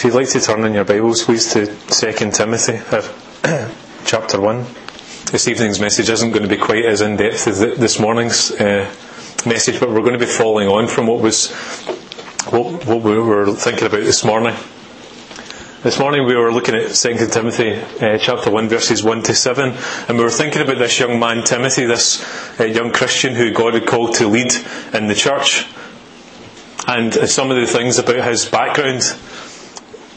If you'd like to turn in your Bibles, please, to 2 Timothy, chapter 1. This evening's message isn't going to be quite as in depth as this morning's uh, message, but we're going to be following on from what was what, what we were thinking about this morning. This morning we were looking at 2 Timothy uh, chapter 1 verses 1 to 7 and we were thinking about this young man Timothy, this uh, young Christian who God had called to lead in the church and some of the things about his background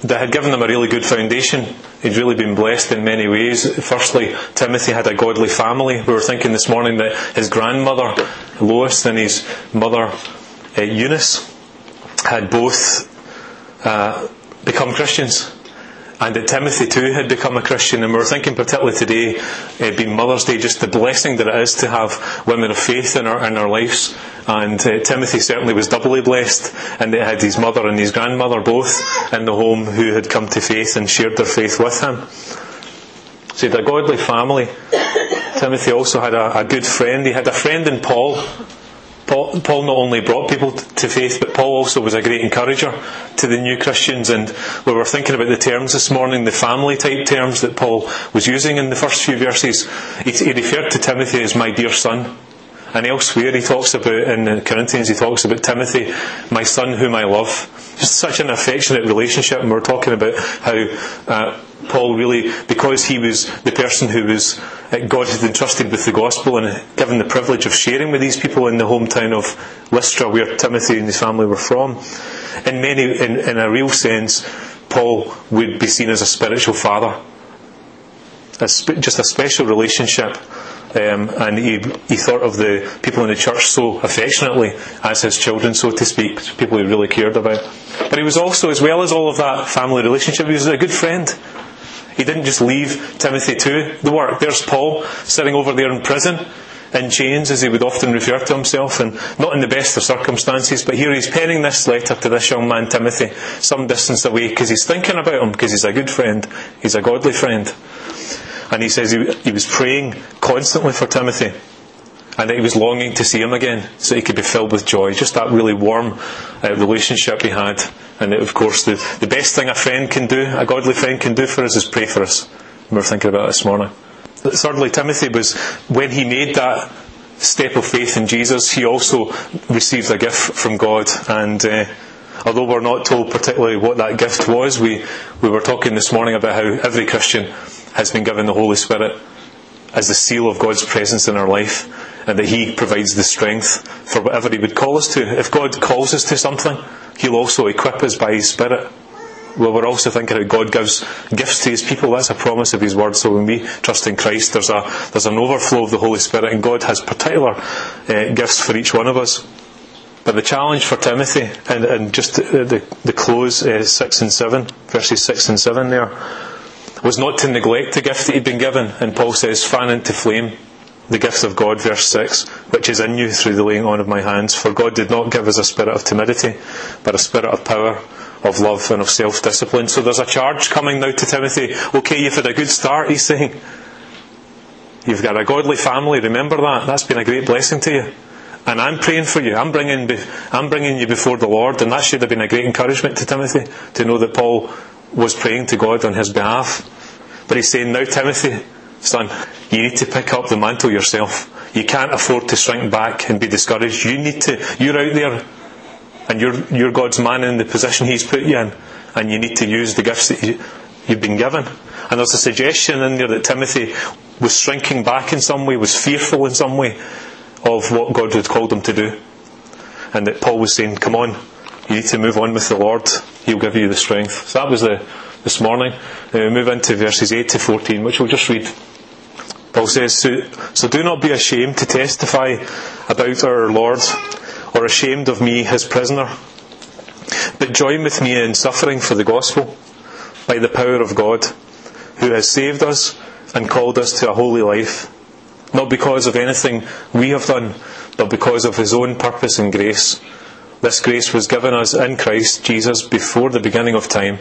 that had given them a really good foundation. He'd really been blessed in many ways. Firstly, Timothy had a godly family. We were thinking this morning that his grandmother, Lois, and his mother, uh, Eunice, had both uh, become Christians and that Timothy too had become a Christian. And we were thinking, particularly today, uh, being Mother's Day, just the blessing that it is to have women of faith in our in our lives. And uh, Timothy certainly was doubly blessed, and he had his mother and his grandmother both in the home who had come to faith and shared their faith with him. So he had a godly family. Timothy also had a, a good friend. He had a friend in Paul Paul, Paul, not only brought people to faith, but Paul also was a great encourager to the new Christians. And we were thinking about the terms this morning, the family type terms that Paul was using in the first few verses. He, he referred to Timothy as my dear son. And elsewhere he talks about, in Corinthians, he talks about Timothy, my son whom I love. Just such an affectionate relationship. And we're talking about how uh, Paul really, because he was the person who was uh, God had entrusted with the gospel and given the privilege of sharing with these people in the hometown of Lystra, where Timothy and his family were from. In many, in, in a real sense, Paul would be seen as a spiritual father, a sp- just a special relationship. Um, and he, he thought of the people in the church so affectionately as his children, so to speak, people he really cared about. But he was also, as well as all of that family relationship, he was a good friend. He didn't just leave Timothy to the work. There's Paul sitting over there in prison in chains, as he would often refer to himself, and not in the best of circumstances. But here he's penning this letter to this young man Timothy, some distance away, because he's thinking about him, because he's a good friend, he's a godly friend. And he says he, he was praying constantly for Timothy and that he was longing to see him again so he could be filled with joy. Just that really warm uh, relationship he had. And of course, the, the best thing a friend can do, a godly friend can do for us, is pray for us. We were thinking about this morning. Thirdly, Timothy was, when he made that step of faith in Jesus, he also received a gift from God. And uh, although we're not told particularly what that gift was, we, we were talking this morning about how every Christian has been given the Holy Spirit as the seal of God's presence in our life and that He provides the strength for whatever He would call us to. If God calls us to something, He'll also equip us by His Spirit. Well, we're also thinking how God gives gifts to His people. That's a promise of His Word. So when we trust in Christ, there's, a, there's an overflow of the Holy Spirit, and God has particular uh, gifts for each one of us. But the challenge for Timothy, and, and just the, the, the close, uh, 6 and 7, verses 6 and 7 there, was not to neglect the gift that he'd been given. And Paul says, fan into flame the gift of God, verse 6, which is in you through the laying on of my hands. For God did not give us a spirit of timidity, but a spirit of power, of love, and of self discipline. So there's a charge coming now to Timothy. Okay, you've had a good start, he's saying. You've got a godly family, remember that. That's been a great blessing to you. And I'm praying for you. I'm bringing, I'm bringing you before the Lord, and that should have been a great encouragement to Timothy to know that Paul was praying to God on his behalf. But he's saying, Now, Timothy, son, you need to pick up the mantle yourself. You can't afford to shrink back and be discouraged. You need to, you're out there and you're, you're God's man in the position He's put you in, and you need to use the gifts that you, you've been given. And there's a suggestion in there that Timothy was shrinking back in some way, was fearful in some way of what God had called him to do. And that Paul was saying, Come on, you need to move on with the Lord. He'll give you the strength. So that was the this morning. Uh, we move into verses 8 to 14, which we'll just read. Paul says, so, so do not be ashamed to testify about our Lord, or ashamed of me, his prisoner, but join with me in suffering for the gospel by the power of God, who has saved us and called us to a holy life, not because of anything we have done, but because of his own purpose and grace. This grace was given us in Christ Jesus before the beginning of time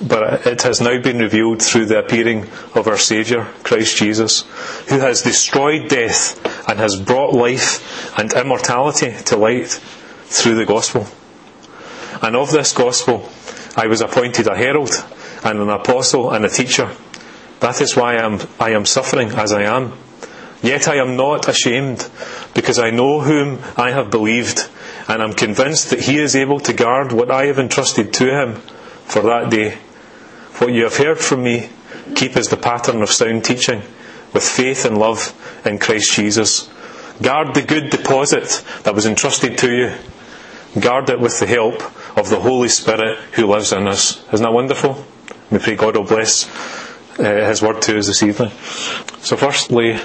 but it has now been revealed through the appearing of our Saviour, Christ Jesus, who has destroyed death and has brought life and immortality to light through the gospel. And of this gospel I was appointed a herald and an apostle and a teacher. That is why I am, I am suffering as I am. Yet I am not ashamed, because I know whom I have believed, and I'm convinced that he is able to guard what I have entrusted to him for that day. What you have heard from me, keep as the pattern of sound teaching, with faith and love in Christ Jesus. Guard the good deposit that was entrusted to you. Guard it with the help of the Holy Spirit who lives in us. Isn't that wonderful? We pray God will bless uh, His word to us this evening. So, firstly,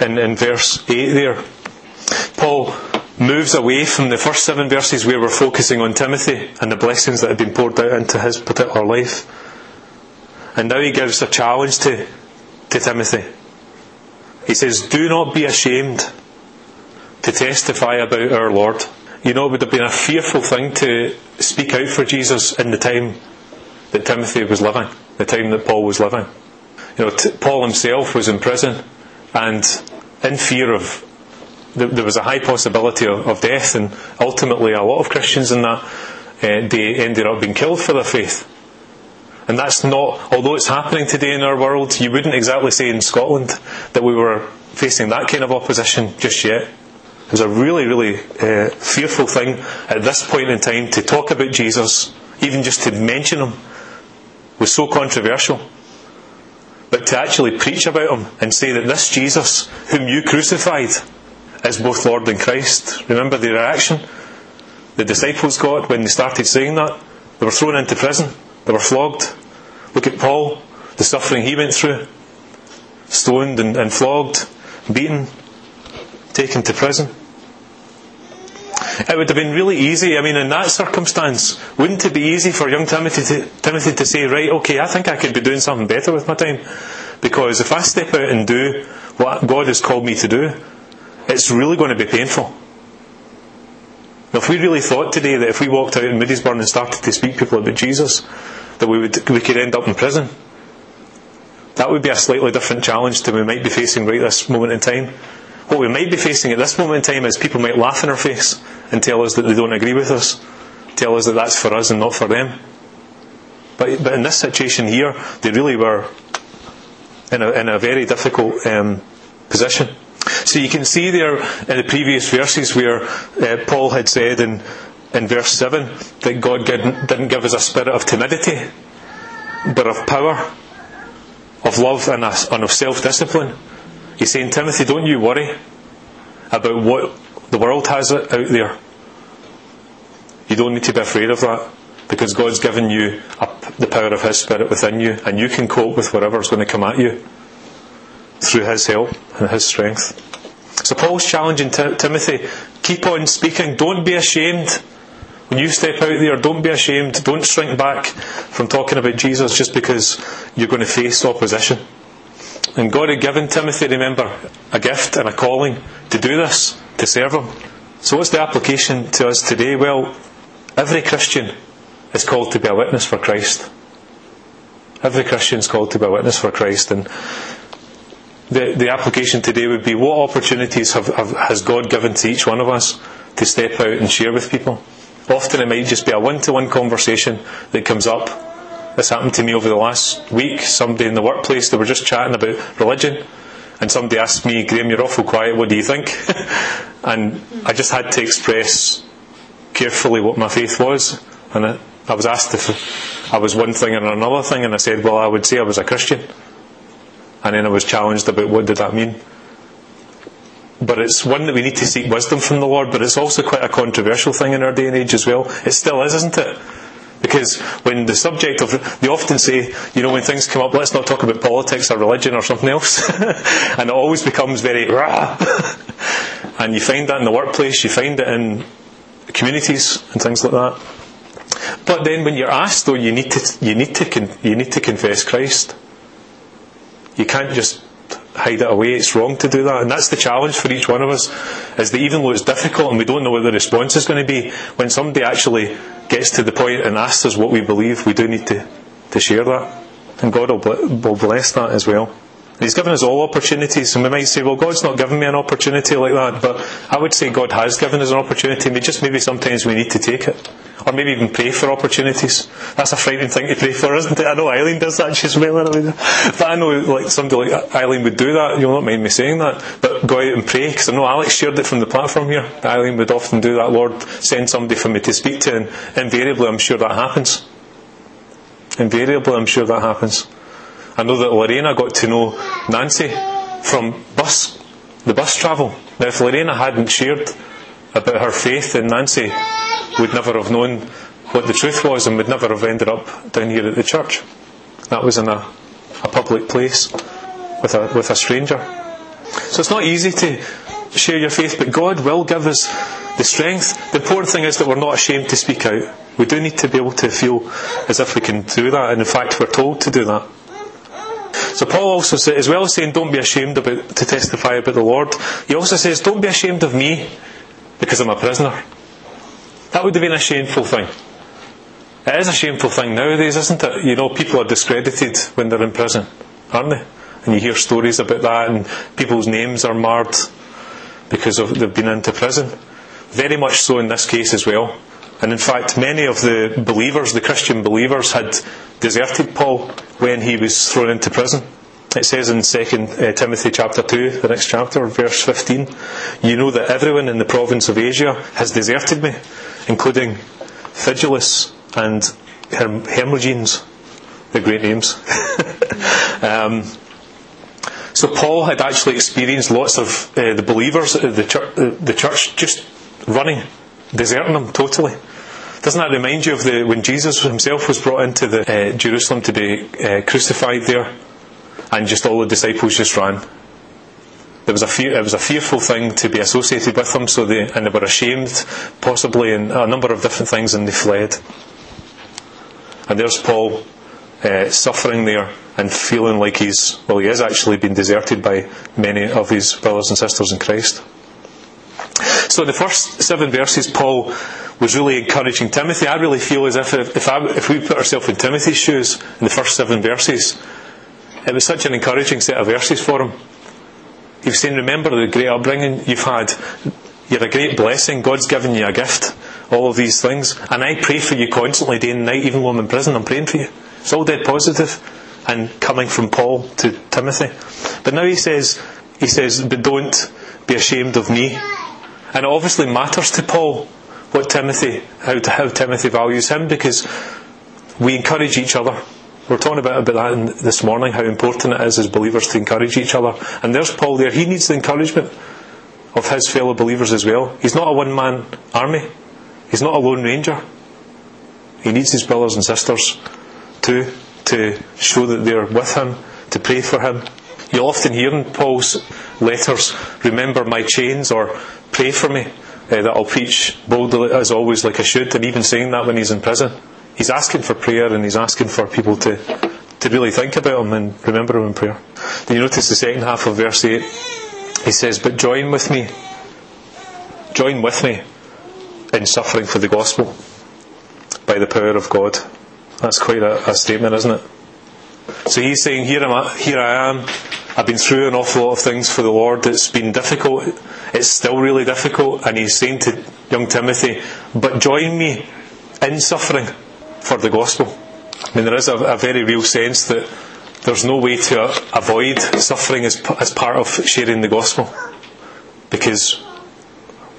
in, in verse 8 there, Paul moves away from the first seven verses where we're focusing on Timothy and the blessings that had been poured out into his particular life. And now he gives a challenge to, to Timothy. He says, Do not be ashamed to testify about our Lord. You know, it would have been a fearful thing to speak out for Jesus in the time that Timothy was living, the time that Paul was living. You know, Paul himself was in prison and in fear of there was a high possibility of, death, and ultimately, a lot of Christians in that uh, day ended up being killed for their faith. And that's not, although it's happening today in our world, you wouldn't exactly say in Scotland that we were facing that kind of opposition just yet. It was a really, really uh, fearful thing at this point in time to talk about Jesus, even just to mention him, was so controversial. But to actually preach about him and say that this Jesus, whom you crucified, is both Lord and Christ. Remember the reaction the disciples got when they started saying that? They were thrown into prison, they were flogged. Look at Paul, the suffering he went through stoned and, and flogged, beaten, taken to prison. It would have been really easy, I mean, in that circumstance, wouldn't it be easy for young Timothy to, Timothy to say, right, okay, I think I could be doing something better with my time? Because if I step out and do what God has called me to do, it's really going to be painful. Now, if we really thought today that if we walked out in Moodiesburn and started to speak people about Jesus, that we, would, we could end up in prison, that would be a slightly different challenge to we might be facing right this moment in time. What we might be facing at this moment in time is people might laugh in our face and tell us that they don't agree with us, tell us that that's for us and not for them. But, but in this situation here, they really were in a, in a very difficult um, position. So you can see there in the previous verses where uh, Paul had said in, in verse 7 that God didn't give us a spirit of timidity, but of power, of love, and, and of self discipline. He's saying, Timothy, don't you worry about what the world has out there. You don't need to be afraid of that because God's given you the power of His Spirit within you and you can cope with whatever's going to come at you through His help and His strength. So Paul's challenging T- Timothy keep on speaking, don't be ashamed. When you step out there, don't be ashamed. Don't shrink back from talking about Jesus just because you're going to face opposition. And God had given Timothy, remember, a gift and a calling to do this, to serve Him. So, what's the application to us today? Well, every Christian is called to be a witness for Christ. Every Christian is called to be a witness for Christ. And the, the application today would be what opportunities have, have, has God given to each one of us to step out and share with people? Often it might just be a one to one conversation that comes up this happened to me over the last week. Somebody in the workplace, they were just chatting about religion. And somebody asked me, Graham, you're awful quiet, what do you think? and I just had to express carefully what my faith was. And I, I was asked if I was one thing or another thing, and I said, well, I would say I was a Christian. And then I was challenged about what did that mean. But it's one that we need to seek wisdom from the Lord, but it's also quite a controversial thing in our day and age as well. It still is, isn't it? Because when the subject of, they often say, you know, when things come up, let's not talk about politics or religion or something else. and it always becomes very rah. and you find that in the workplace, you find it in communities and things like that. But then when you're asked though, you need to, you need to, you need to confess Christ. You can't just hide it away. It's wrong to do that. And that's the challenge for each one of us, is that even though it's difficult and we don't know what the response is going to be, when somebody actually gets to the point and asks us what we believe, we do need to, to share that. And God will, bless that as well. He's given us all opportunities, and we might say, well, God's not given me an opportunity like that, but I would say God has given us an opportunity, and just maybe sometimes we need to take it. Or maybe even pray for opportunities. That's a frightening thing to pray for, isn't it? I know Eileen does that, she's well But I know like somebody like Eileen would do that, you'll not mind me saying that. But go out and pray, because I know Alex shared it from the platform here. Eileen would often do that, Lord, send somebody for me to speak to, and invariably I'm sure that happens. Invariably I'm sure that happens. I know that Lorena got to know Nancy from bus, the bus travel. Now if Lorena hadn't shared about her faith in Nancy, would never have known what the truth was and would never have ended up down here at the church. That was in a, a public place with a, with a stranger. So it's not easy to share your faith, but God will give us the strength. The important thing is that we're not ashamed to speak out. We do need to be able to feel as if we can do that, and in fact, we're told to do that. So Paul also says, as well as saying, don't be ashamed about, to testify about the Lord, he also says, don't be ashamed of me because I'm a prisoner. That would have been a shameful thing. It is a shameful thing nowadays, isn't it? You know, people are discredited when they're in prison, aren't they? And you hear stories about that, and people's names are marred because of, they've been into prison. Very much so in this case as well. And in fact, many of the believers, the Christian believers, had deserted Paul when he was thrown into prison. It says in 2 uh, Timothy chapter 2, the next chapter, verse 15, You know that everyone in the province of Asia has deserted me, including Phygelus and Herm- Hermogenes. They're great names. um, so Paul had actually experienced lots of uh, the believers, uh, the, church, uh, the church just running, deserting them totally. Doesn't that remind you of the when Jesus himself was brought into the, uh, Jerusalem to be uh, crucified there, and just all the disciples just ran? There was a it was a fearful thing to be associated with them, so they and they were ashamed, possibly, in a number of different things, and they fled. And there's Paul uh, suffering there and feeling like he's well, he is actually been deserted by many of his brothers and sisters in Christ. So the first seven verses, Paul was really encouraging Timothy. I really feel as if if, I, if we put ourselves in Timothy's shoes in the first seven verses, it was such an encouraging set of verses for him. He was saying, remember the great upbringing you've had. You're a great blessing. God's given you a gift. All of these things. And I pray for you constantly, day and night, even when I'm in prison, I'm praying for you. It's all dead positive and coming from Paul to Timothy. But now he says, he says, but don't be ashamed of me. And it obviously matters to Paul what Timothy, how, how Timothy values him because we encourage each other. We're talking about, about that in, this morning, how important it is as believers to encourage each other. And there's Paul there. He needs the encouragement of his fellow believers as well. He's not a one man army, he's not a lone ranger. He needs his brothers and sisters too to show that they're with him, to pray for him. You'll often hear in Paul's letters, remember my chains or pray for me, uh, that I'll preach boldly as always like I should, and even saying that when he's in prison. He's asking for prayer and he's asking for people to, to really think about him and remember him in prayer. Then you notice the second half of verse 8. He says, But join with me, join with me in suffering for the gospel by the power of God. That's quite a, a statement, isn't it? So he's saying, here, am here I am. I've been through an awful lot of things for the Lord. It's been difficult. It's still really difficult. And he's saying to young Timothy, but join me in suffering for the gospel. I mean, there is a, a very real sense that there's no way to avoid suffering as, as part of sharing the gospel. Because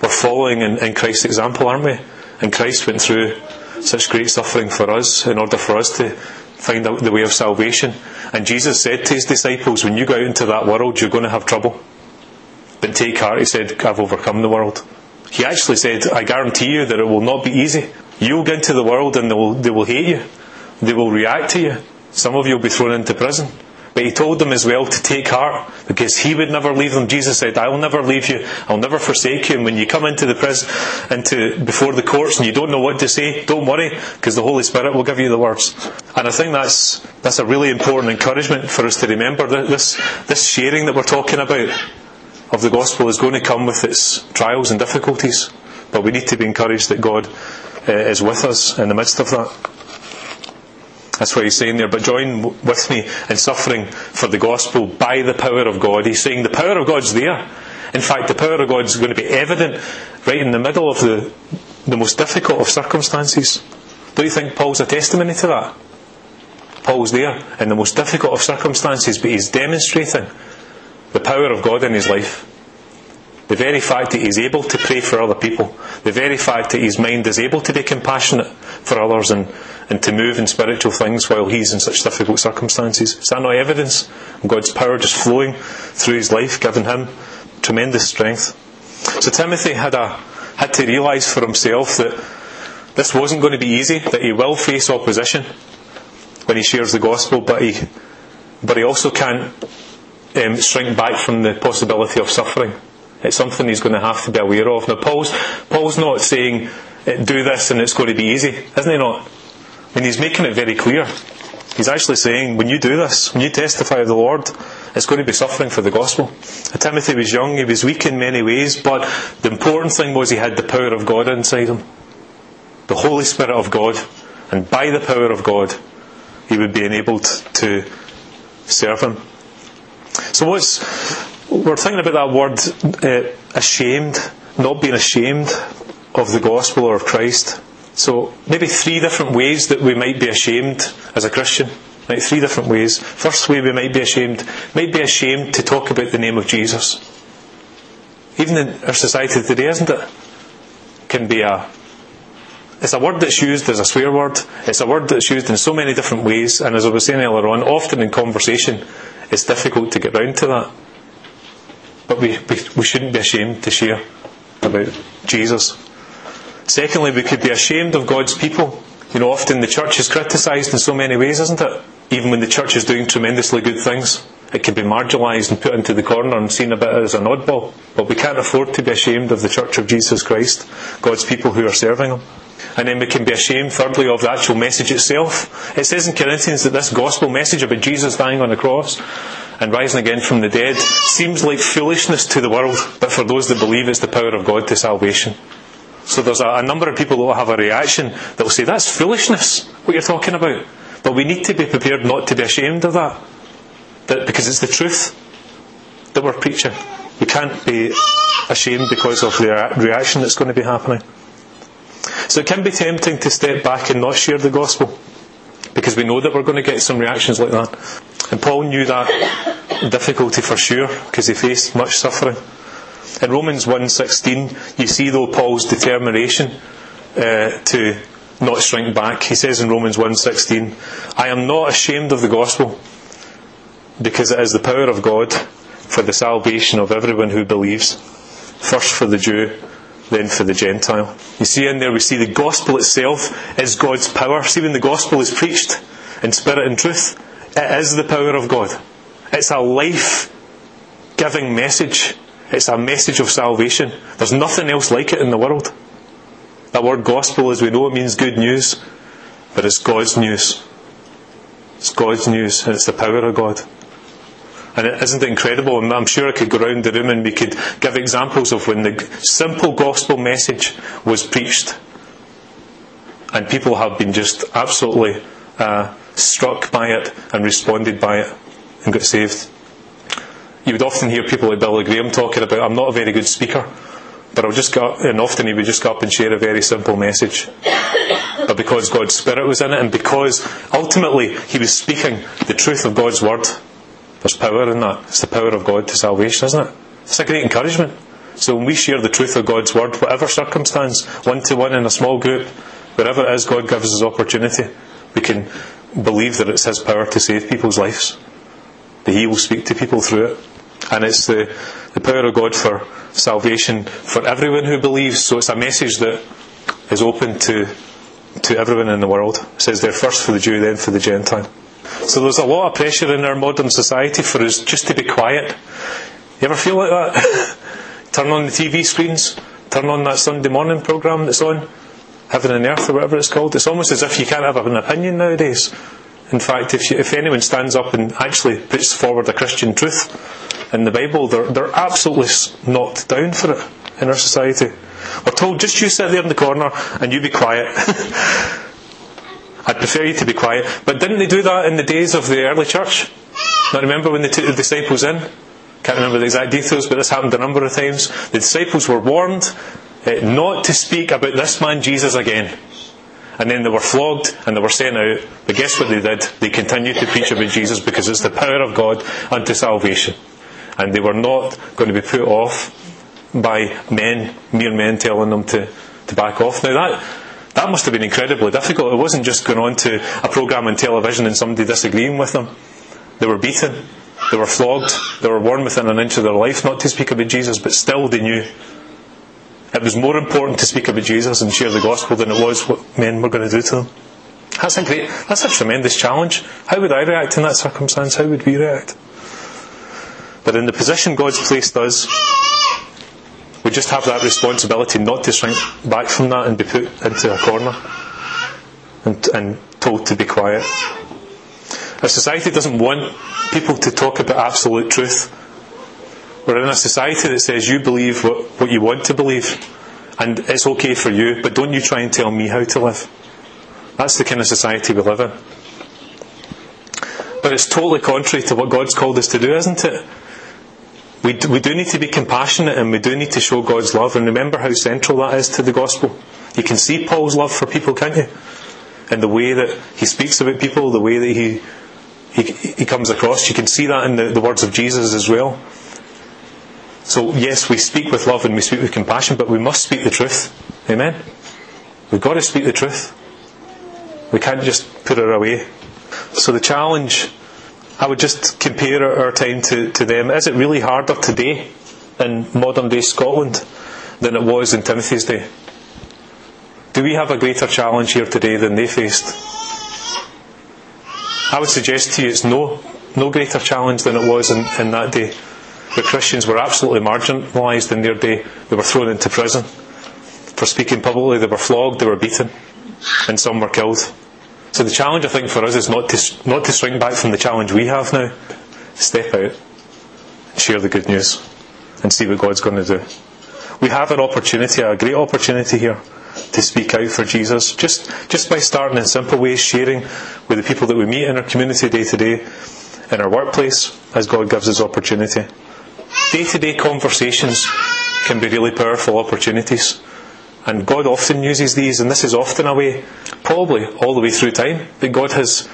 we're following in, in Christ's example, aren't we? And Christ went through such great suffering for us in order for us to find out the way of salvation. And Jesus said to his disciples, when you go out into that world, you're going to have trouble. But take heart, he said, I've overcome the world. He actually said, I guarantee you that it will not be easy. You'll go into the world and they will, they will hate you. They will react to you. Some of you will be thrown into prison. But he told them as well to take heart because he would never leave them. Jesus said, I will never leave you. I'll never forsake you. And when you come into the prison, into, before the courts and you don't know what to say, don't worry because the Holy Spirit will give you the words. And I think that's, that's a really important encouragement for us to remember that this, this sharing that we're talking about of the gospel is going to come with its trials and difficulties. But we need to be encouraged that God Uh, is with us in the midst of that. That's what he's saying there. But join with me in suffering for the gospel by the power of God. He's saying the power of God's there. In fact, the power of God is going to be evident right in the middle of the the most difficult of circumstances. Don't you think Paul's a testimony to that? Paul's there in the most difficult of circumstances, but he's demonstrating the power of God in his life. The very fact that he's able to pray for other people, the very fact that his mind is able to be compassionate for others and, and to move in spiritual things while he's in such difficult circumstances. Is that not evidence? of God's power just flowing through his life, giving him tremendous strength. So Timothy had, a, had to realise for himself that this wasn't going to be easy, that he will face opposition when he shares the gospel, but he, but he also can't um, shrink back from the possibility of suffering. It's something he's going to have to be aware of. Now, Paul's, Paul's not saying, eh, do this and it's going to be easy, isn't he not? I mean, he's making it very clear. He's actually saying, when you do this, when you testify of the Lord, it's going to be suffering for the gospel. Timothy was young, he was weak in many ways, but the important thing was he had the power of God inside him. The Holy Spirit of God. And by the power of God, he would be enabled to serve him. So what's, we're thinking about that word uh, ashamed, not being ashamed of the gospel or of Christ. So maybe three different ways that we might be ashamed as a Christian. Right, three different ways. First way we might be ashamed, might be ashamed to talk about the name of Jesus. Even in our society today, isn't it? Can be a it's a word that's used as a swear word. It's a word that's used in so many different ways, and as I was saying earlier on, often in conversation, it's difficult to get round to that. But we, we, we shouldn't be ashamed to share about Jesus. Secondly, we could be ashamed of God's people. You know, often the church is criticised in so many ways, isn't it? Even when the church is doing tremendously good things, it can be marginalised and put into the corner and seen a bit as an oddball. But we can't afford to be ashamed of the church of Jesus Christ, God's people who are serving Him. And then we can be ashamed, thirdly, of the actual message itself. It says in Corinthians that this gospel message about Jesus dying on the cross and rising again from the dead seems like foolishness to the world, but for those that believe it's the power of God to salvation. So there's a, a number of people that will have a reaction that will say, That's foolishness, what you're talking about. But we need to be prepared not to be ashamed of that. that because it's the truth that we're preaching. We can't be ashamed because of the reaction that's going to be happening. So it can be tempting to step back and not share the gospel because we know that we're going to get some reactions like that. And Paul knew that difficulty for sure because he faced much suffering. In Romans 1.16 you see though Paul's determination uh, to not shrink back. He says in Romans 1.16 I am not ashamed of the gospel because it is the power of God for the salvation of everyone who believes. First for the Jew then for the Gentile. You see in there, we see the gospel itself is God's power. See, when the gospel is preached in spirit and truth, it is the power of God. It's a life giving message. It's a message of salvation. There's nothing else like it in the world. That word gospel, as we know, it means good news, but it's God's news. It's God's news, and it's the power of God. And isn't it incredible? And I'm sure I could go around the room and we could give examples of when the simple gospel message was preached. And people have been just absolutely uh, struck by it and responded by it and got saved. You would often hear people like Billy Graham talking about, I'm not a very good speaker, but I'll just go, and often he would just go up and share a very simple message. But because God's Spirit was in it, and because ultimately he was speaking the truth of God's Word, there's power in that. It's the power of God to salvation, isn't it? It's a great encouragement. So when we share the truth of God's word, whatever circumstance, one to one in a small group, wherever it is God gives us opportunity, we can believe that it's His power to save people's lives. That He will speak to people through it. And it's the, the power of God for salvation for everyone who believes. So it's a message that is open to, to everyone in the world. It says there first for the Jew, then for the Gentile. So there's a lot of pressure in our modern society for us just to be quiet. You ever feel like that? turn on the TV screens, turn on that Sunday morning programme that's on, Heaven and Earth or whatever it's called. It's almost as if you can't have an opinion nowadays. In fact, if, you, if anyone stands up and actually puts forward a Christian truth in the Bible, they're, they're absolutely knocked down for it in our society. We're told, just you sit there in the corner and you be quiet. I'd prefer you to be quiet. But didn't they do that in the days of the early church? Now remember when they took the disciples in? Can't remember the exact details, but this happened a number of times. The disciples were warned Eh, not to speak about this man Jesus again. And then they were flogged and they were sent out. But guess what they did? They continued to preach about Jesus because it's the power of God unto salvation. And they were not going to be put off by men, mere men telling them to, to back off. Now that, that must have been incredibly difficult. It wasn't just going on to a programme on television and somebody disagreeing with them. They were beaten, they were flogged, they were warned within an inch of their life not to speak about Jesus, but still they knew it was more important to speak about Jesus and share the gospel than it was what men were going to do to them. That's a great, that's a tremendous challenge. How would I react in that circumstance? How would we react? But in the position God's placed us, we just have that responsibility not to shrink back from that and be put into a corner and, and told to be quiet. Our society doesn't want people to talk about absolute truth. We're in a society that says you believe what, what you want to believe and it's okay for you, but don't you try and tell me how to live. That's the kind of society we live in. But it's totally contrary to what God's called us to do, isn't it? We, we do need to be compassionate and we do need to show God's love. And remember how central that is to the gospel. You can see Paul's love for people, can't you? In the way that he speaks about people, the way that he, he, he comes across. You can see that in the, the words of Jesus as well. So, yes, we speak with love and we speak with compassion, but we must speak the truth. Amen? We've got to speak the truth. We can't just put it away. So, the challenge I would just compare our time to, to them. Is it really harder today in modern day Scotland than it was in Timothy's day? Do we have a greater challenge here today than they faced? I would suggest to you it's no, no greater challenge than it was in, in that day. The Christians were absolutely marginalised in their day. They were thrown into prison for speaking publicly, they were flogged, they were beaten, and some were killed. So the challenge I think for us is not to not to shrink back from the challenge we have now. Step out, share the good news, and see what God's going to do. We have an opportunity, a great opportunity here, to speak out for Jesus. Just just by starting in simple ways, sharing with the people that we meet in our community day to day, in our workplace, as God gives us opportunity. Day to day conversations can be really powerful opportunities. And God often uses these, and this is often a way, probably all the way through time, that God has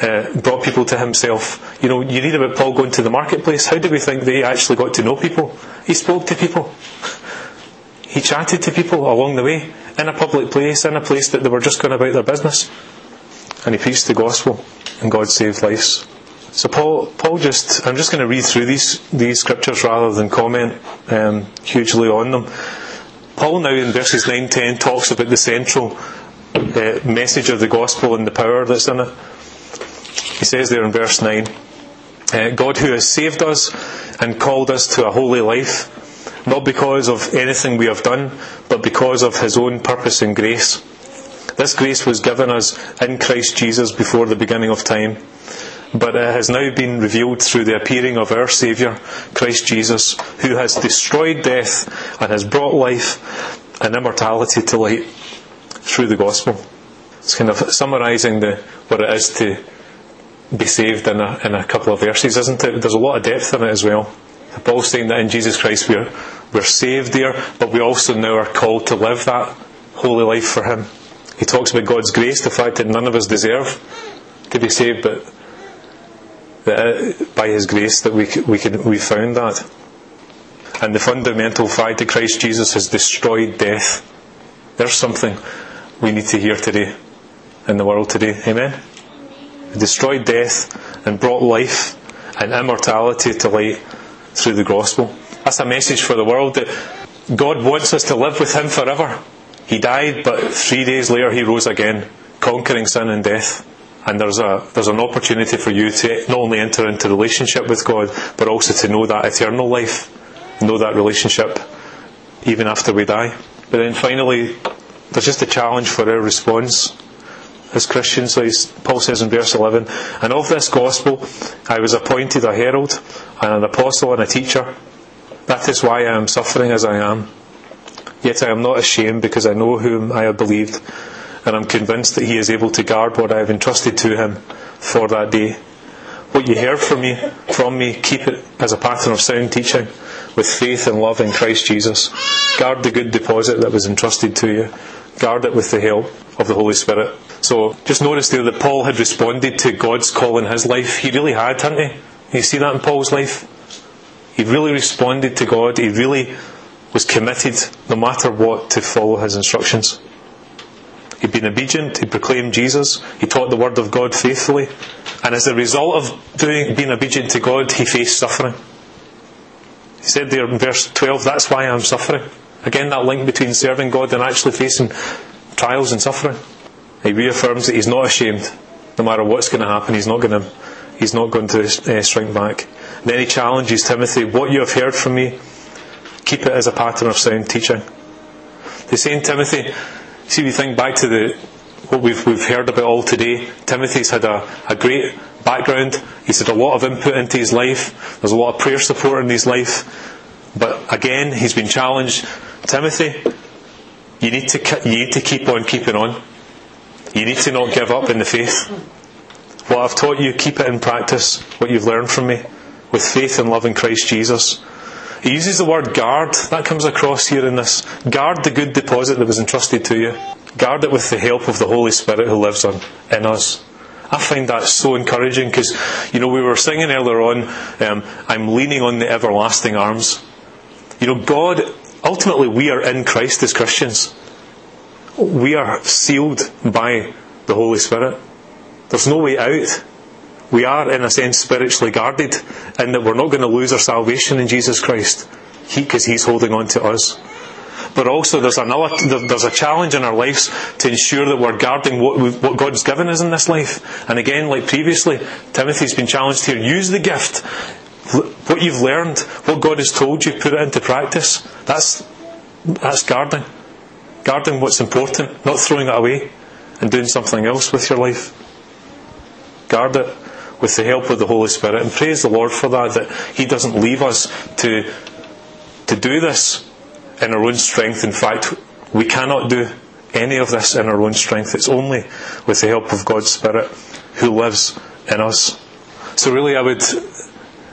uh, brought people to Himself. You know, you read about Paul going to the marketplace. How do we think they actually got to know people? He spoke to people. He chatted to people along the way, in a public place, in a place that they were just going about their business. And he preached the gospel, and God saved lives. So Paul, Paul just, I'm just going to read through these, these scriptures rather than comment um, hugely on them. Paul now in verses 9 10 talks about the central uh, message of the gospel and the power that's in it. He says there in verse 9 uh, God who has saved us and called us to a holy life, not because of anything we have done, but because of his own purpose and grace. This grace was given us in Christ Jesus before the beginning of time but it has now been revealed through the appearing of our Saviour, Christ Jesus, who has destroyed death and has brought life and immortality to light through the gospel. It's kind of summarising what it is to be saved in a, in a couple of verses, isn't it? There's a lot of depth in it as well. Paul's saying that in Jesus Christ we're, we're saved there, but we also now are called to live that holy life for Him. He talks about God's grace, the fact that none of us deserve to be saved, but that uh, by His grace that we we we found that, and the fundamental fact that Christ Jesus has destroyed death. There's something we need to hear today in the world today. Amen. He destroyed death and brought life and immortality to light through the gospel. That's a message for the world that God wants us to live with Him forever. He died, but three days later He rose again, conquering sin and death. And there's a there's an opportunity for you to not only enter into relationship with God, but also to know that eternal life, know that relationship even after we die. But then finally, there's just a challenge for our response as Christians, as Paul says in verse 11. And of this gospel I was appointed a herald, and an apostle, and a teacher. That is why I am suffering as I am. Yet I am not ashamed, because I know whom I have believed and I'm convinced that He is able to guard what I have entrusted to Him for that day. What you hear from me, from me, keep it as a pattern of sound teaching, with faith and love in Christ Jesus. Guard the good deposit that was entrusted to you. Guard it with the help of the Holy Spirit. So just notice there that Paul had responded to God's call in his life. He really had, hadn't he? You see that in Paul's life? He really responded to God. He really was committed, no matter what, to follow his instructions. He'd been obedient, he proclaimed Jesus, he taught the word of God faithfully, and as a result of doing, being obedient to God, he faced suffering. He said there in verse 12, That's why I'm suffering. Again, that link between serving God and actually facing trials and suffering. He reaffirms that he's not ashamed, no matter what's going to happen, he's not going to, he's not going to uh, shrink back. then he challenges Timothy, What you have heard from me, keep it as a pattern of sound teaching. The same Timothy, see, we think back to the what we've, we've heard about all today. Timothy's had a, a great background. He's had a lot of input into his life. There's a lot of prayer support in his life. But again, he's been challenged. Timothy, you need to, you need to keep on keeping on. You need to not give up in the faith. What I've taught you, keep it in practice, what you've learned from me, with faith and love in Christ Jesus. He uses the word guard. That comes across here in this. Guard the good deposit that was entrusted to you. Guard it with the help of the Holy Spirit who lives on, in us. I find that so encouraging because, you know, we were singing earlier on, um, I'm leaning on the everlasting arms. You know, God, ultimately, we are in Christ as Christians. We are sealed by the Holy Spirit. There's no way out. We are, in a sense, spiritually guarded in that we're not going to lose our salvation in Jesus Christ because he, He's holding on to us but also there's another there's a challenge in our lives to ensure that we're guarding what, what God's given us in this life. And again, like previously, Timothy's been challenged here. Use the gift, what you've learned, what God has told you, put it into practice. That's that's guarding, guarding what's important, not throwing it away and doing something else with your life. Guard it with the help of the Holy Spirit, and praise the Lord for that. That He doesn't leave us to to do this in our own strength. In fact, we cannot do any of this in our own strength. It's only with the help of God's Spirit who lives in us. So really, I would,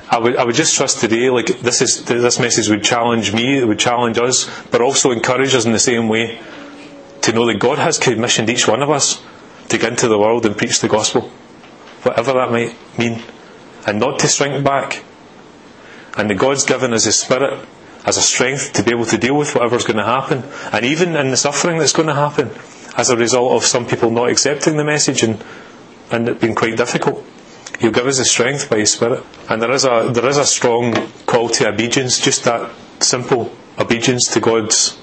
I would, I would just trust today. Like this is this message would challenge me. It would challenge us, but also encourage us in the same way to know that God has commissioned each one of us to go into the world and preach the gospel, whatever that might mean, and not to shrink back. And the God's given us His Spirit as a strength to be able to deal with whatever's going to happen, and even in the suffering that's going to happen as a result of some people not accepting the message and, and it being quite difficult. He'll give us the strength by His Spirit. And there is a there is a strong call to obedience, just that simple obedience to God's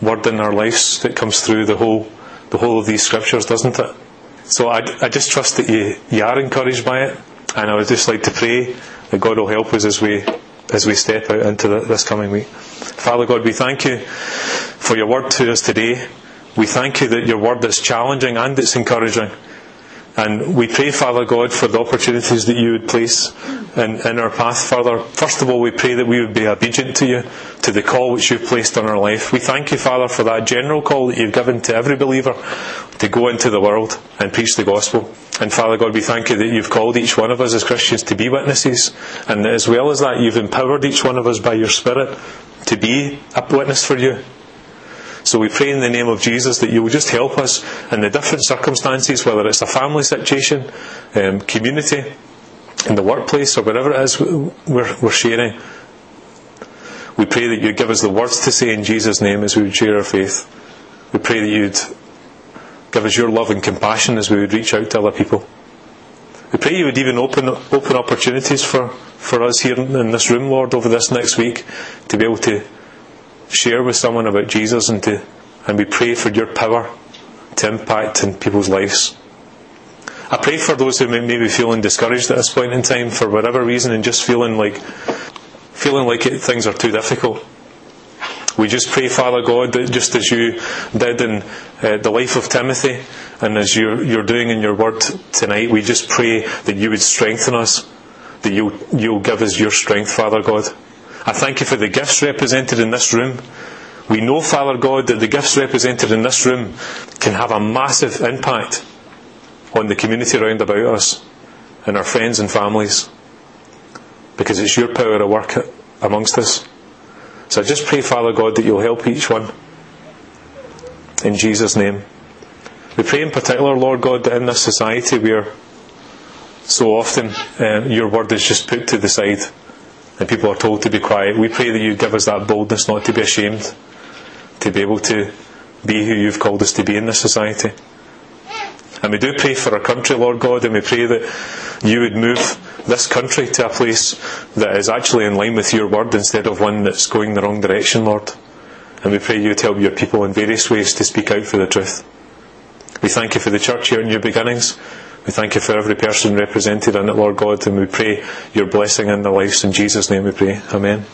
word in our lives that comes through the whole the whole of these scriptures, doesn't it? So I, I just trust that you, you are encouraged by it, and I would just like to pray that God will help us as we as we step out into the, this coming week. Father God, we thank you for your word to us today. We thank you that your word is challenging and it's encouraging. And we pray, Father God, for the opportunities that you would place in, in our path, Father. First of all, we pray that we would be obedient to you, to the call which you've placed on our life. We thank you, Father, for that general call that you've given to every believer to go into the world and preach the gospel. And Father God, we thank you that you've called each one of us as Christians to be witnesses, and as well as that, you've empowered each one of us by your Spirit to be a witness for you. So we pray in the name of Jesus that you will just help us in the different circumstances, whether it's a family situation, um, community, in the workplace, or whatever it is we're, we're sharing. We pray that you give us the words to say in Jesus' name as we would share our faith. We pray that you'd give us your love and compassion as we would reach out to other people. We pray you would even open open opportunities for, for us here in this room, Lord, over this next week to be able to share with someone about Jesus and to and we pray for your power to impact in people's lives. I pray for those who may, may be feeling discouraged at this point in time for whatever reason and just feeling like feeling like it, things are too difficult. We just pray, Father God, that just as you did in uh, the life of Timothy and as you're, you're doing in your word tonight, we just pray that you would strengthen us, that you'll, you'll give us your strength, Father God. I thank you for the gifts represented in this room. We know, Father God, that the gifts represented in this room can have a massive impact on the community around about us and our friends and families because it's your power at work amongst us. So I just pray, Father God, that you'll help each one. In Jesus' name. We pray in particular, Lord God, that in this society where so often uh, your word is just put to the side and people are told to be quiet, we pray that you give us that boldness not to be ashamed, to be able to be who you've called us to be in this society. And we do pray for our country, Lord God, and we pray that you would move this country to a place that is actually in line with your word instead of one that's going the wrong direction, Lord. And we pray you would help your people in various ways to speak out for the truth. We thank you for the church here in your beginnings. We thank you for every person represented in it, Lord God, and we pray your blessing in their lives. In Jesus' name we pray. Amen.